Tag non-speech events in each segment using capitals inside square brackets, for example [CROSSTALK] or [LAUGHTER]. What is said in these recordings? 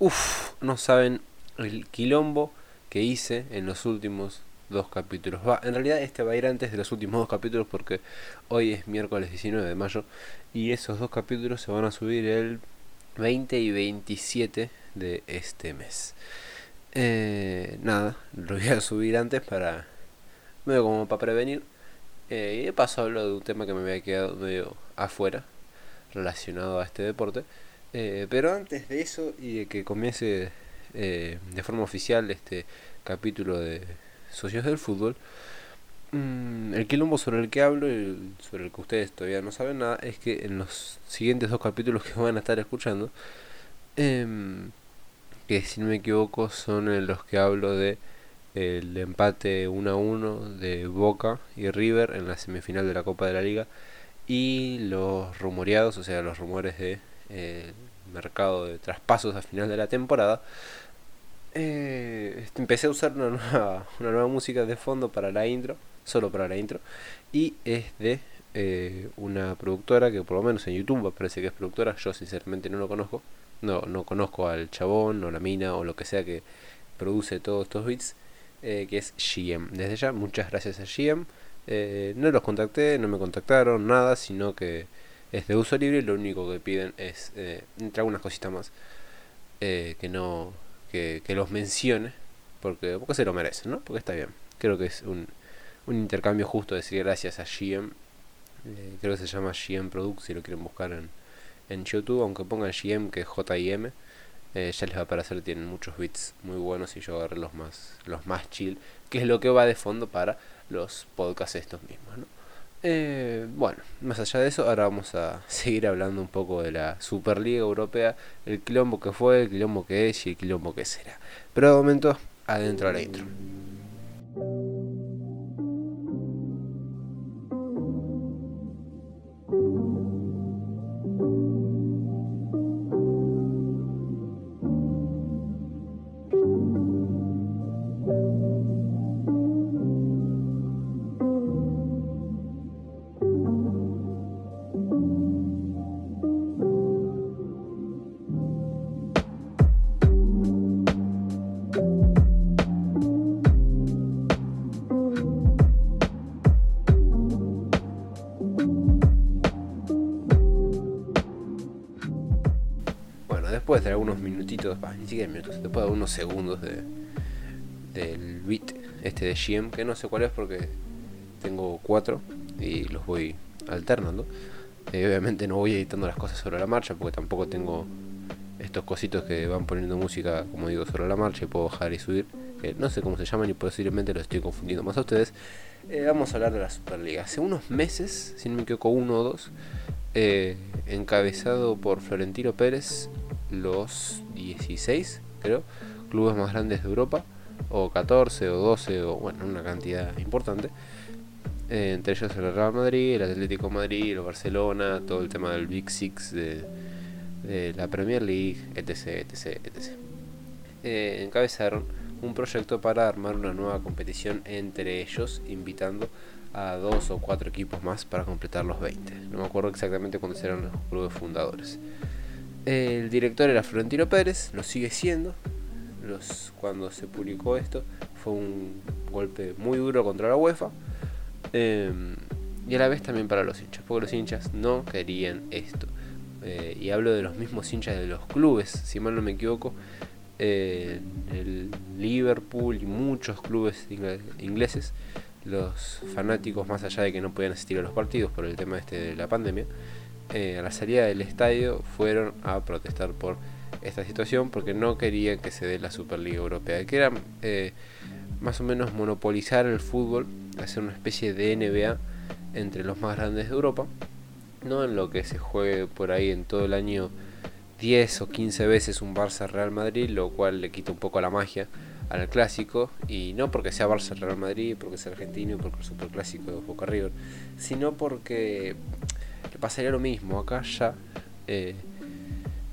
Uf, no saben el quilombo que hice en los últimos dos capítulos. Va, en realidad este va a ir antes de los últimos dos capítulos porque hoy es miércoles 19 de mayo y esos dos capítulos se van a subir el 20 y 27 de este mes. Eh, nada, lo voy a subir antes para medio como para prevenir. Eh, y de paso hablo de un tema que me había quedado medio afuera relacionado a este deporte. Eh, pero antes de eso y de que comience eh, de forma oficial este capítulo de Socios del Fútbol, mm, el quilombo sobre el que hablo y sobre el que ustedes todavía no saben nada es que en los siguientes dos capítulos que van a estar escuchando, em, que si no me equivoco son en los que hablo de el empate 1 a 1 de Boca y River en la semifinal de la Copa de la Liga y los rumoreados, o sea, los rumores de eh, mercado de traspasos a final de la temporada, eh, empecé a usar una nueva, [LAUGHS] una nueva música de fondo para la intro, solo para la intro, y es de eh, una productora que por lo menos en YouTube parece que es productora, yo sinceramente no lo conozco, no, no conozco al chabón o la mina o lo que sea que produce todos estos beats, que es GM. Desde ya, muchas gracias a GM. no los contacté, no me contactaron, nada, sino que es de uso libre y lo único que piden es, eh, entre algunas cositas más, eh, que no que, los mencione, porque, porque se lo merecen, ¿no? Porque está bien. Creo que es un, un intercambio justo decir gracias a GM. Eh, creo que se llama GM Product si lo quieren buscar en, en YouTube, aunque pongan GM que es JIM. Eh, ya les va a aparecer, tienen muchos bits muy buenos y yo agarré los más, los más chill, que es lo que va de fondo para los podcasts estos mismos, ¿no? Eh, bueno, más allá de eso, ahora vamos a [LAUGHS] seguir hablando un poco de la Superliga Europea, el quilombo que fue, el quilombo que es y el quilombo que será. Pero de momento, adentro a intro. Después de algunos minutitos, ni siquiera minutos, después de unos segundos de del beat este de GM, que no sé cuál es porque tengo cuatro y los voy alternando. Eh, obviamente no voy editando las cosas sobre la marcha porque tampoco tengo estos cositos que van poniendo música, como digo, sobre la marcha y puedo bajar y subir. no sé cómo se llaman y posiblemente lo estoy confundiendo más a ustedes. Eh, vamos a hablar de la Superliga. Hace unos meses, si no me equivoco, uno o dos, eh, encabezado por Florentino Pérez los 16, creo, clubes más grandes de Europa, o 14 o 12, o bueno, una cantidad importante. Eh, entre ellos el Real Madrid, el Atlético Madrid, el Barcelona, todo el tema del Big Six de, la Premier League, etc. etc, etc. Eh, encabezaron un proyecto para armar una nueva competición entre ellos, invitando a dos o cuatro equipos más para completar los 20. No me acuerdo exactamente cuántos eran los clubes fundadores. El director era Florentino Pérez, lo sigue siendo. Cuando se publicó esto fue un golpe muy duro contra la UEFA. Em, y a la vez también para los hinchas, porque los hinchas no querían esto. Eh, y hablo de los mismos hinchas de los clubes, si mal no me equivoco. Eh, el Liverpool y muchos clubes ingleses, los fanáticos, más allá de que no podían asistir a los partidos por el tema este de la pandemia, eh, a la salida del estadio fueron a protestar por esta situación porque no querían que se dé la Superliga Europea, que era eh, más o menos monopolizar el fútbol, hacer una especie de NBA entre los más grandes de Europa, no en lo que se juegue por ahí en todo el año 10 o 15 veces un Barça Real Madrid, lo cual le quita un poco la magia al clásico, y no porque sea Barça Real Madrid, porque sea argentino, porque el superclásico de Boca River, sino porque pasaría lo mismo. Acá ya eh,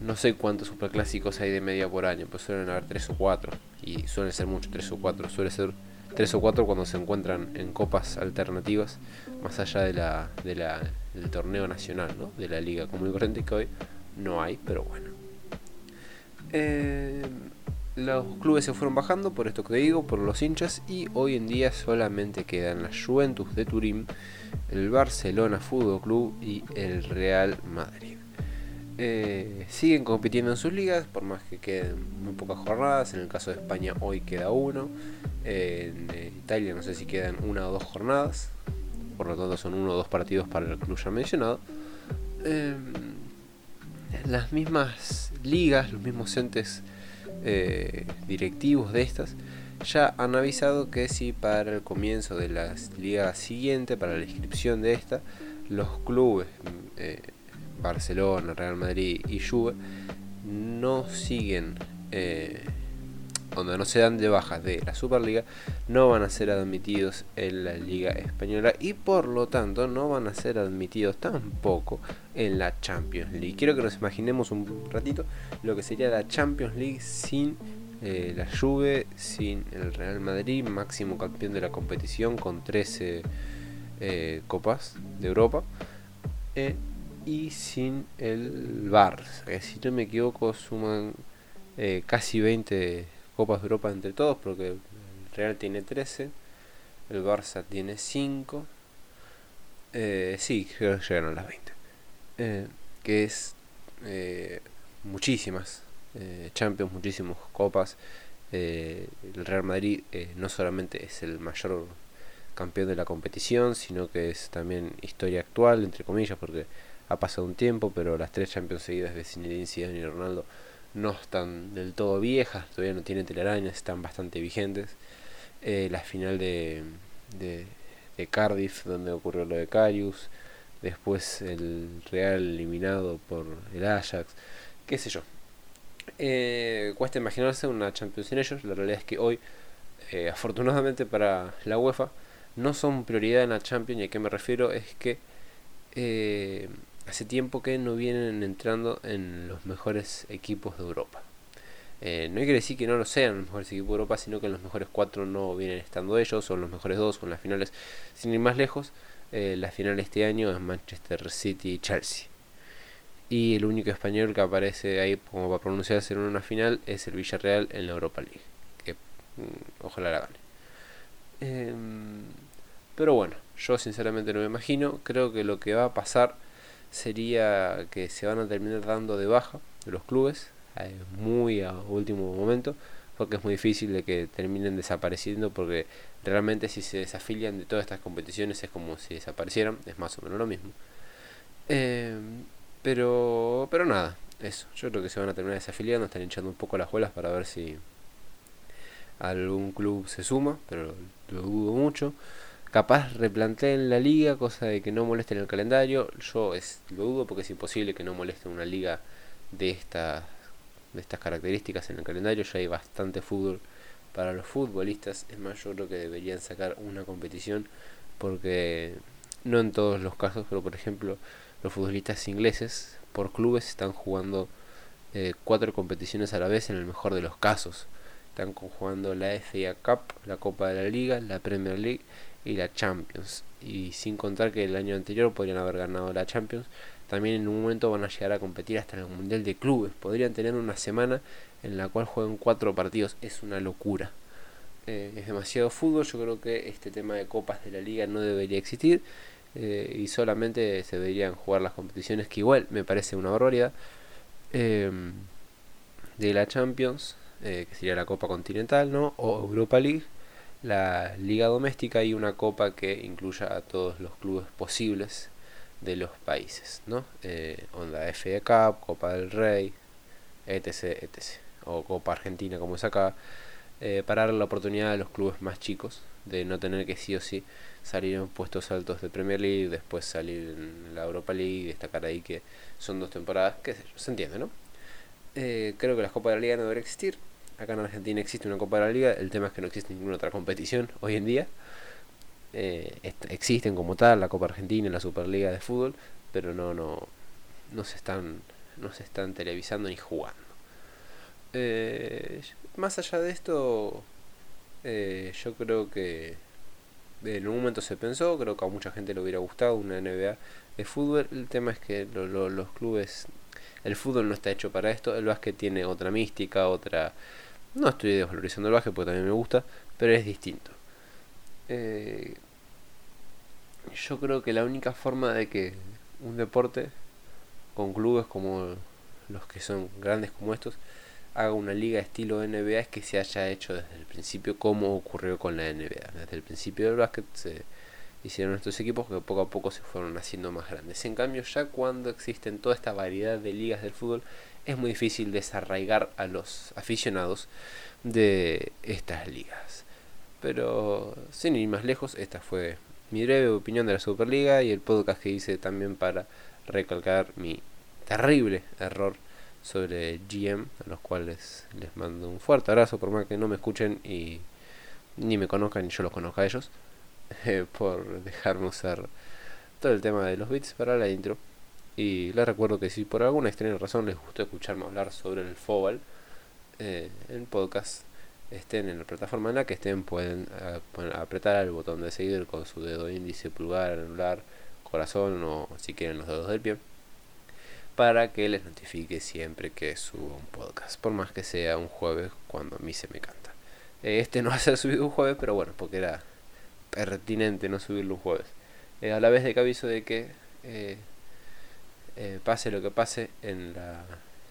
no sé cuántos superclásicos hay de media por año, pues suelen haber tres o cuatro. Y suelen ser muchos, tres o cuatro. Suele ser tres o cuatro cuando se encuentran en copas alternativas, más allá de la, del torneo nacional, ¿no? de la liga común y corriente que hoy no hay, pero bueno. Eh, los clubes se fueron bajando, por esto que digo, por los hinchas, y hoy en día solamente quedan la Juventus de Turín, el Barcelona Fútbol Club y el Real Madrid. Eh, siguen compitiendo en sus ligas, por más que queden muy pocas jornadas. En el caso de España hoy queda uno. en Italia no sé si quedan una o dos jornadas. Por lo tanto son uno o dos partidos para el club ya mencionado. Em, las mismas ligas, los mismos entes eh, directivos de estas ya han avisado que si para el comienzo de la liga siguiente, para la inscripción de esta, los clubes eh, Barcelona, Real Madrid y Juve no siguen, eh, donde no se dan de bajas de la Superliga, no van a ser admitidos en la Liga Española y por lo tanto no van a ser admitidos tampoco en la Champions League. Quiero que nos imaginemos un ratito lo que sería la Champions League sin eh, la Juve, sin el Real Madrid, máximo campeón de la competición con 13 eh, copas de Europa y sin el Barça, si no me equivoco suman eh, casi 20 Copas de Europa entre todos, porque el Real tiene 13, el Barça tiene 5, eh, sí, creo que llegaron las 20, eh, que es eh, muchísimas Champions, muchísimas copas. el Real Madrid no solamente es el mayor campeón de la competición, sino que es también historia actual, entre comillas, porque ha pasado un tiempo, pero las tres Champions seguidas de Zinedine Zidane y Ronaldo no están del todo viejas, todavía no tienen telarañas, están bastante vigentes. Eh, la final de, de, Cardiff, donde ocurrió lo de Carius, después el Real eliminado por el Ajax, qué sé yo. Eh, cuesta imaginarse una Champions sin ellos, la realidad es que hoy, eh, afortunadamente para la UEFA, no son prioridad en la Champions, y a qué me refiero es que hace tiempo que no vienen entrando en los mejores equipos de Europa. Eh, no hay que decir que no lo sean los mejores equipos de Europa, sino que en los mejores cuatro no vienen estando ellos, son los mejores dos con las finales. Sin ir más lejos, eh, la final este año es Manchester City y Chelsea. Y el único español que aparece ahí como para pronunciarse en una final es el Villarreal en la Europa League. Que mm, ojalá la gane. Em, pero bueno, yo sinceramente no me imagino. Creo que lo que va a pasar sería que se van a terminar dando de baja de los clubes eh, muy a último momento porque es muy difícil de que terminen desapareciendo porque realmente si se desafilian de todas estas competiciones es como si desaparecieran es más o menos lo mismo. Eh, pero pero nada eso yo creo que se van a terminar desafiliando están hinchando un poco las juelas para ver si algún club se suma pero lo dudo mucho capaz replanteen la liga, cosa de que no molesten el calendario. Yo es, lo dudo porque es imposible que no molesten una liga de, esta, de estas características en el calendario. Ya hay bastante fútbol para los futbolistas. Es más, yo creo que deberían sacar una competición porque no en todos los casos, pero por ejemplo los futbolistas ingleses por clubes están jugando eh, cuatro competiciones a la vez en el mejor de los casos. Están jugando la FA Cup, la Copa de la Liga, la Premier League y la Champions. Y sin contar que el año anterior podrían haber ganado la Champions, también en un momento van a llegar a competir hasta el Mundial de Clubes. Podrían tener una semana en la cual jueguen cuatro partidos. Es una locura. Eh, es demasiado fútbol. Yo creo que este tema de copas de la liga no debería existir. Eh, y solamente se deberían jugar las competiciones que igual me parece una barbaridad. Eh, de la Champions, que sería la Copa Continental, ¿no? O Europa League la liga doméstica y una copa que incluya a todos los clubes posibles de los países, ¿no? Eh, onda FA Cup, Copa del Rey, etc, etc. O Copa Argentina como es acá, eh, para dar la oportunidad a los clubes más chicos de no tener que sí o sí salir en puestos altos de Premier League, después salir en la Europa League y destacar ahí que son dos temporadas, yo, se entiende, ¿no? Eh, creo que las Copas de la Liga no debería existir, Acá en Argentina existe una Copa de la Liga, el tema es que no existe ninguna otra competición hoy en día. Eh, existen como tal la Copa Argentina y la Superliga de fútbol, pero no, no, no se están, no se están televisando ni jugando. Eh, más allá de esto, eh, yo creo que en un momento se pensó, creo que a mucha gente le hubiera gustado una NBA de fútbol. El tema es que los clubes, el fútbol no está hecho para esto, el básquet tiene otra mística, otra No estoy desvalorizando el básquet porque también me gusta, pero es distinto. Eh, yo creo que la única forma de que un deporte con clubes como los que son grandes como estos haga una liga estilo NBA es que se haya hecho desde el principio como ocurrió con la NBA. Desde el principio del básquet se hicieron estos equipos que poco a poco se fueron haciendo más grandes. En cambio, ya cuando existen toda esta variedad de ligas del fútbol, es muy difícil desarraigar a los aficionados de estas ligas. Pero sin ir más lejos, esta fue mi breve opinión de la Superliga y el podcast que hice también para recalcar mi terrible error sobre GM, a los cuales les mando un fuerte abrazo, por más que no me escuchen y ni me conozcan ni yo los conozca a ellos, [LAUGHS] eh, por dejarme usar todo el tema de los bits para la intro. Y les recuerdo que si por alguna extraña razón les gustó escucharme hablar sobre el Fobal eh, en podcast, estén en la plataforma en la que estén, pueden eh, apretar el botón de seguir con su dedo índice, pulgar, anular, corazón o si quieren los dedos del pie para que les notifique siempre que subo un podcast, por más que sea un jueves cuando a mí se me canta. Eh, este no va a ser subido un jueves, pero bueno, porque era pertinente no subirlo un jueves. Eh, a la vez de que aviso de que eh, pase lo que pase en la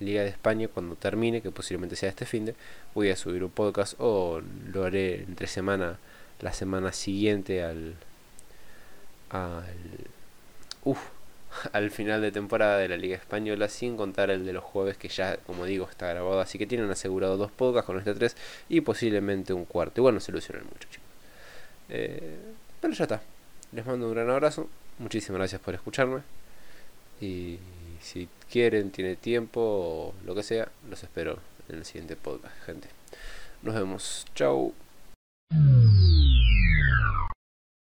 Liga de España cuando termine, que posiblemente sea este fin de, voy a subir un podcast o lo haré entre semana, la semana siguiente al... al uf, [LAUGHS] al final de temporada de la Liga Española, sin contar el de los jueves que ya, como digo, está grabado. Así que tienen asegurado dos podcasts con este tres y posiblemente un cuarto. Igual no se ilusionen mucho, chicos. Eh, pero ya está. Les mando un gran abrazo. Muchísimas gracias por escucharme. Y si quieren, tiene tiempo o lo que sea, los espero en el siguiente podcast, gente. Nos vemos. Chao.